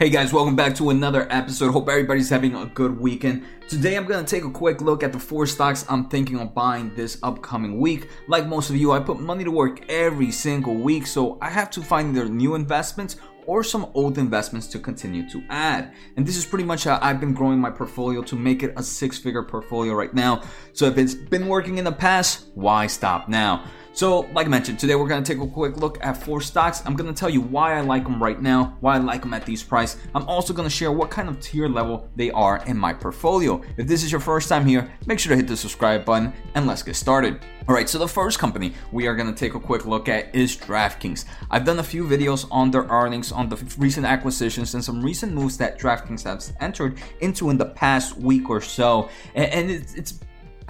Hey guys, welcome back to another episode. Hope everybody's having a good weekend. Today I'm going to take a quick look at the four stocks I'm thinking of buying this upcoming week. Like most of you, I put money to work every single week, so I have to find either new investments or some old investments to continue to add. And this is pretty much how I've been growing my portfolio to make it a six figure portfolio right now. So if it's been working in the past, why stop now? So, like I mentioned, today we're going to take a quick look at four stocks. I'm going to tell you why I like them right now, why I like them at these price. I'm also going to share what kind of tier level they are in my portfolio. If this is your first time here, make sure to hit the subscribe button and let's get started. All right, so the first company we are going to take a quick look at is DraftKings. I've done a few videos on their earnings, on the recent acquisitions, and some recent moves that DraftKings has entered into in the past week or so. And, it's, it's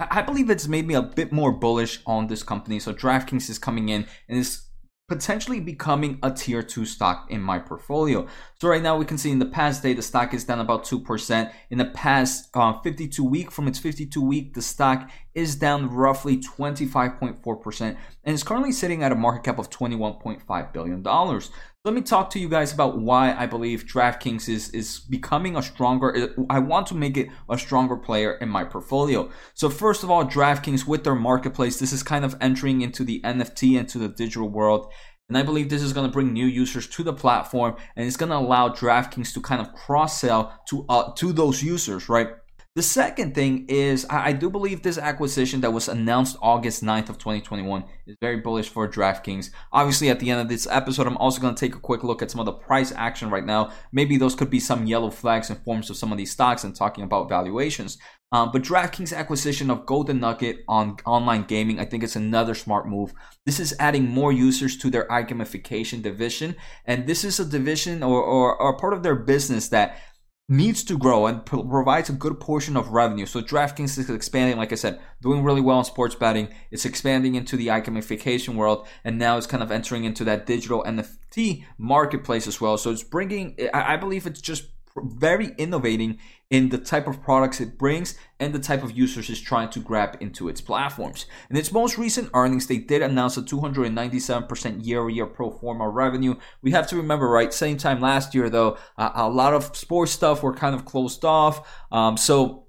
I believe it's made me a bit more bullish on this company. So DraftKings is coming in and is potentially becoming a tier 2 stock in my portfolio. So right now we can see in the past day the stock is down about 2%. In the past uh, 52 week from its 52 week the stock is down roughly 25.4% and is currently sitting at a market cap of 21.5 billion dollars. Let me talk to you guys about why I believe DraftKings is is becoming a stronger I want to make it a stronger player in my portfolio. So first of all, DraftKings with their marketplace, this is kind of entering into the NFT into the digital world. And I believe this is going to bring new users to the platform and it's going to allow DraftKings to kind of cross sell to uh, to those users, right? The second thing is I, do believe this acquisition that was announced August 9th of 2021 is very bullish for DraftKings. Obviously, at the end of this episode, I'm also going to take a quick look at some of the price action right now. Maybe those could be some yellow flags in forms of some of these stocks and talking about valuations. Um, but DraftKings acquisition of Golden Nugget on online gaming, I think it's another smart move. This is adding more users to their iGamification division, and this is a division or, or, or part of their business that needs to grow and pro- provides a good portion of revenue. So DraftKings is expanding, like I said, doing really well in sports betting. It's expanding into the gamification world, and now it's kind of entering into that digital NFT marketplace as well. So it's bringing, I believe, it's just very innovating in the type of products it brings and the type of users it's trying to grab into its platforms. In its most recent earnings, they did announce a 297% year-over-year pro forma revenue. We have to remember, right? Same time last year, though, uh, a lot of sports stuff were kind of closed off. Um, so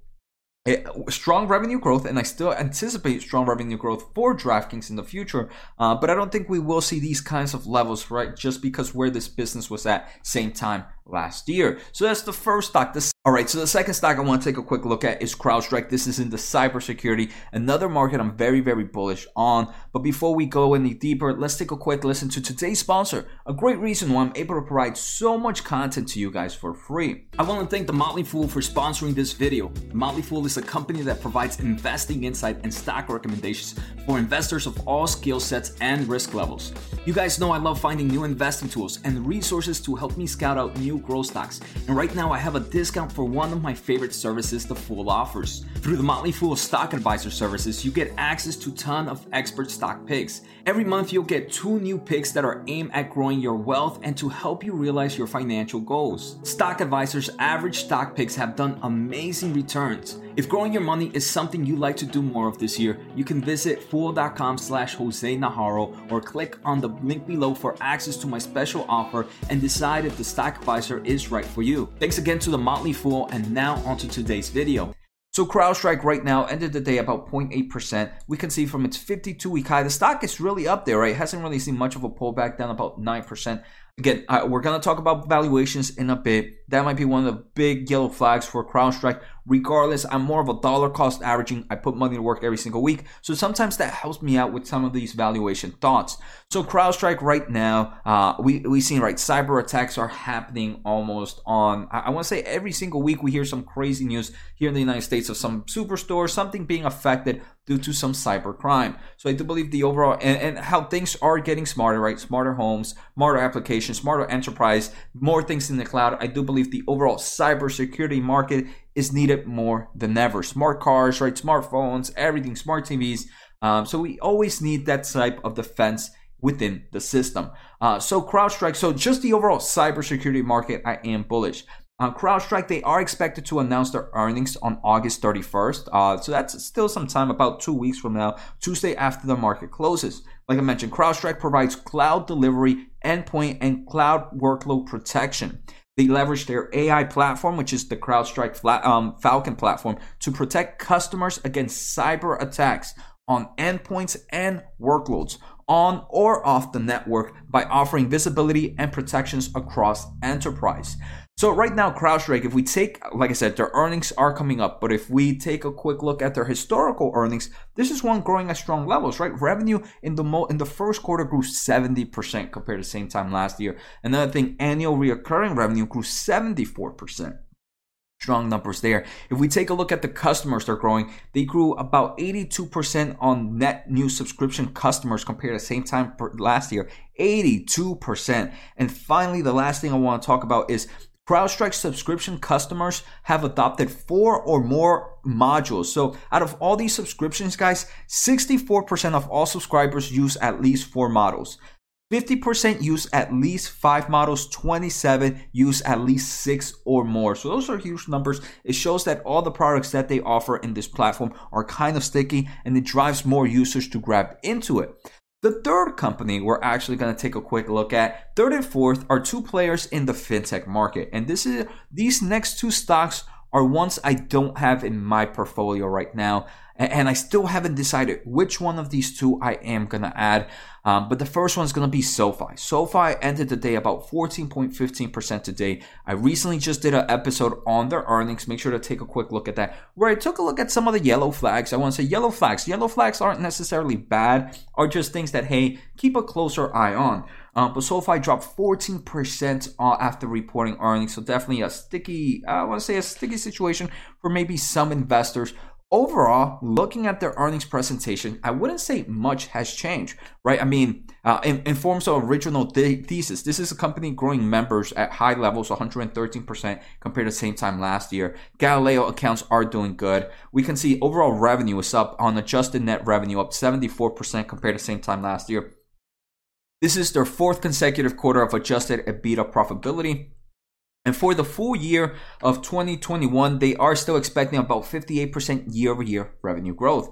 it, strong revenue growth, and I still anticipate strong revenue growth for DraftKings in the future. Uh, but I don't think we will see these kinds of levels, right? Just because where this business was at same time last year. So that's the first stock. The, all right, so the second stock I want to take a quick look at is CrowdStrike. This is in the cybersecurity, another market I'm very, very bullish on. But before we go any deeper, let's take a quick listen to today's sponsor. A great reason why I'm able to provide so much content to you guys for free. I want to thank The Motley Fool for sponsoring this video. Motley Fool is a company that provides investing insight and stock recommendations for investors of all skill sets and risk levels. You guys know I love finding new investing tools and resources to help me scout out new new growth stocks. And right now I have a discount for one of my favorite services the Fool offers. Through the Motley Fool Stock Advisor services, you get access to ton of expert stock picks. Every month you'll get two new picks that are aimed at growing your wealth and to help you realize your financial goals. Stock Advisor's average stock picks have done amazing returns. If growing your money is something you like to do more of this year, you can visit fool.com slash Jose Najarro or click on the link below for access to my special offer and decide if the stock advisor is right for you. Thanks again to the Motley Fool and now onto today's video. So CrowdStrike right now ended the day about 0.8%. We can see from its 52 week high, the stock is really up there, right? It hasn't really seen much of a pullback down about 9%. Again, uh, we're going to talk about valuations in a bit. That might be one of the big yellow flags for CrowdStrike. Regardless, I'm more of a dollar cost averaging. I put money to work every single week. So sometimes that helps me out with some of these valuation thoughts. So CrowdStrike right now, uh, we, we seen, right, cyber attacks are happening almost on, I, I want to say every single week we hear some crazy news here in the United States of some superstore, something being affected due to some cyber crime. So I do believe the overall and, and how things are getting smarter, right? Smarter homes, smarter applications, smarter enterprise, more things in the cloud. I do believe the overall cybersecurity market is needed more than ever. Smart cars, right? Smartphones, everything, smart TVs. Um, so we always need that type of defense within the system. Uh, so CrowdStrike, so just the overall cybersecurity market, I am bullish. Uh, CrowdStrike, they are expected to announce their earnings on August 31st. Uh, so that's still some time, about two weeks from now, Tuesday after the market closes. Like I mentioned, CrowdStrike provides cloud delivery, endpoint, and cloud workload protection. They leverage their AI platform, which is the CrowdStrike flat, um, Falcon platform, to protect customers against cyber attacks on endpoints and workloads on or off the network by offering visibility and protections across enterprise. So right now, CrowdStrike, if we take, like I said, their earnings are coming up, but if we take a quick look at their historical earnings, this is one growing at strong levels, right? Revenue in the mo- in the first quarter grew 70% compared to the same time last year. Another thing, annual recurring revenue grew 74% strong numbers there. If we take a look at the customers they're growing, they grew about 82% on net new subscription customers compared to the same time last year. 82%. And finally, the last thing I want to talk about is CrowdStrike subscription customers have adopted four or more modules. So out of all these subscriptions, guys, 64% of all subscribers use at least four models. 50% use at least five models, 27 use at least six or more. So those are huge numbers. It shows that all the products that they offer in this platform are kind of sticky and it drives more users to grab into it. The third company we're actually going to take a quick look at, third and fourth, are two players in the fintech market. And this is these next two stocks are ones I don't have in my portfolio right now and I still haven't decided which one of these two I am gonna add. Um, but the first one is gonna be SoFi. SoFi ended the day about 14.15% today. I recently just did an episode on their earnings. Make sure to take a quick look at that, where I took a look at some of the yellow flags. I want to say yellow flags. Yellow flags aren't necessarily bad, are just things that hey, keep a closer eye on. Um, but SoFi dropped 14% uh, after reporting earnings, so definitely a sticky, I want to say a sticky situation for maybe some investors overall, looking at their earnings presentation, I wouldn't say much has changed, right? I mean, uh, in, in forms of original th- thesis, this is a company growing members at high levels, 113% compared to the same time last year. Galileo accounts are doing good. We can see overall revenue is up on adjusted net revenue, up 74% compared to the same time last year. This is their fourth consecutive quarter of adjusted EBITDA profitability. And for the full year of 2021, they are still expecting about 58% year over year revenue growth.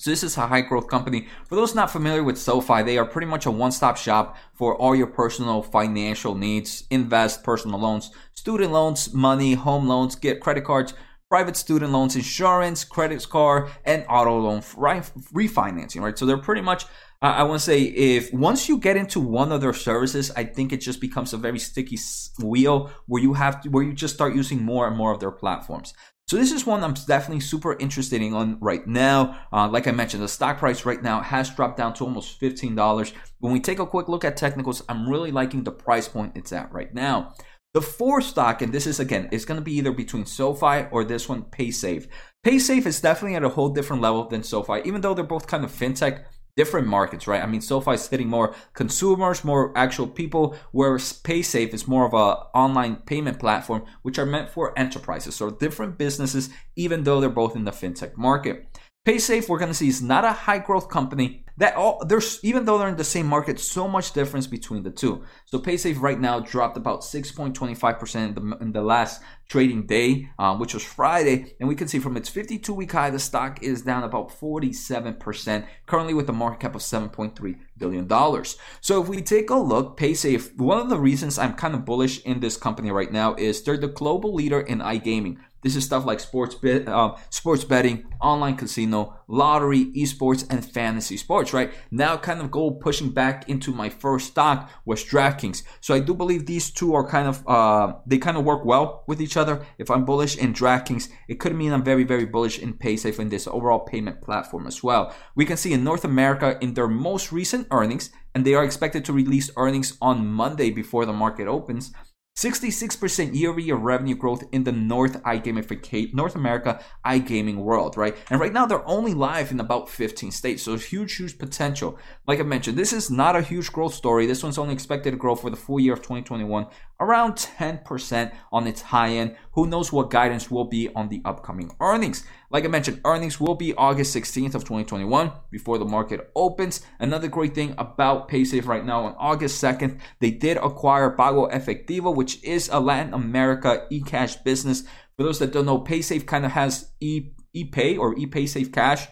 So this is a high growth company. For those not familiar with SoFi, they are pretty much a one-stop shop for all your personal financial needs. Invest, personal loans, student loans, money, home loans, get credit cards, private student loans, insurance, credit card, and auto loan refinancing, right? So they're pretty much I, want to say if once you get into one of their services, I think it just becomes a very sticky wheel where you have to, where you just start using more and more of their platforms. So this is one I'm definitely super interested in on right now. Uh, like I mentioned, the stock price right now has dropped down to almost $15. When we take a quick look at technicals, I'm really liking the price point it's at right now. The fourth stock, and this is again, it's going to be either between SoFi or this one, PaySafe. PaySafe is definitely at a whole different level than SoFi, even though they're both kind of fintech different markets, right? I mean, SoFi is hitting more consumers, more actual people, whereas PaySafe is more of a online payment platform, which are meant for enterprises, so different businesses, even though they're both in the fintech market. PaySafe, we're going to see, is not a high growth company. That all there's even though they're in the same market, so much difference between the two. So PaySafe right now dropped about 6.25% in the, in the last trading day, um, which was Friday, and we can see from its 52 week high, the stock is down about 47%, currently with a market cap of 7.3 billion dollars. So if we take a look, PaySafe, one of the reasons I'm kind of bullish in this company right now is they're the global leader in iGaming. This is stuff like sports uh, sports betting, online casino, lottery, esports, and fantasy sports. Right now, kind of go pushing back into my first stock was DraftKings. So I do believe these two are kind of uh, they kind of work well with each other. If I'm bullish in DraftKings, it could mean I'm very very bullish in PaySafe in this overall payment platform as well. We can see in North America in their most recent earnings, and they are expected to release earnings on Monday before the market opens. 66% year-over-year revenue growth in the North iGamification North America iGaming world, right? And right now they're only live in about 15 states, so huge, huge potential. Like I mentioned, this is not a huge growth story. This one's only expected to grow for the full year of 2021 around 10% on its high end. Who knows what guidance will be on the upcoming earnings? Like I mentioned, earnings will be August 16th of 2021 before the market opens. Another great thing about PaySafe right now on August 2nd, they did acquire Pago Efectivo, which is a Latin America e-cash business. For those that don't know, PaySafe kind of has e ePay or ePaySafe Cash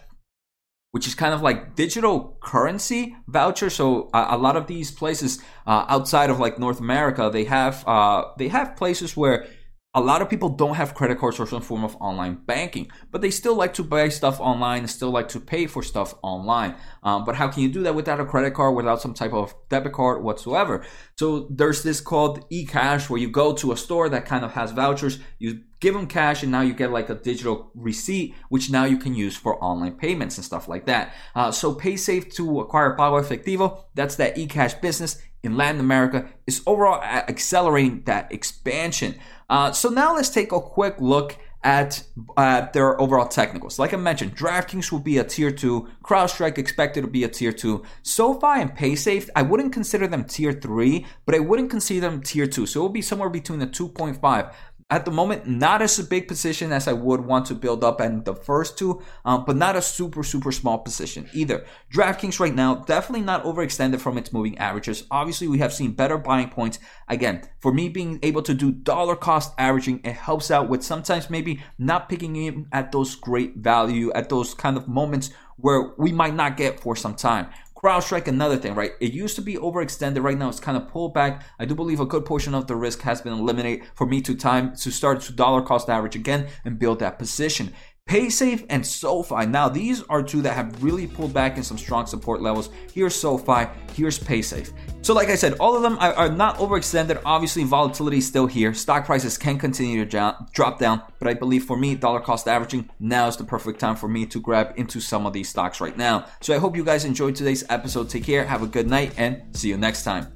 which is kind of like digital currency voucher. So a lot of these places uh, outside of like North America, they have uh, they have places where a lot of people don't have credit cards or some form of online banking, but they still like to buy stuff online, still like to pay for stuff online. Um, but how can you do that without a credit card, without some type of debit card whatsoever? So there's this called eCash where you go to a store that kind of has vouchers, you give them cash, and now you get like a digital receipt, which now you can use for online payments and stuff like that. Uh, so PaySafe to acquire Pago Efectivo, that's that eCash business in Latin America, is overall accelerating that expansion. Uh, so now let's take a quick look at uh, their overall technicals. Like I mentioned, DraftKings will be a tier two, CrowdStrike expected to be a tier two. SoFi and PaySafe, I wouldn't consider them tier three, but I wouldn't consider them tier two. So it will be somewhere between the 2.5 at the moment, not as a big position as I would want to build up in the first two, um, but not a super, super small position either. DraftKings right now, definitely not overextended from its moving averages. Obviously, we have seen better buying points. Again, for me being able to do dollar cost averaging, it helps out with sometimes maybe not picking in at those great value, at those kind of moments where we might not get for some time. CrowdStrike, another thing, right? It used to be overextended. Right now, it's kind of pulled back. I do believe a good portion of the risk has been eliminated for me to time to start to dollar cost average again and build that position. PaySafe and SoFi. Now, these are two that have really pulled back in some strong support levels. Here's SoFi, here's PaySafe. So, like I said, all of them are, not overextended. Obviously, volatility is still here. Stock prices can continue to drop down, but I believe for me, dollar cost averaging, now is the perfect time for me to grab into some of these stocks right now. So, I hope you guys enjoyed today's episode. Take care, have a good night, and see you next time.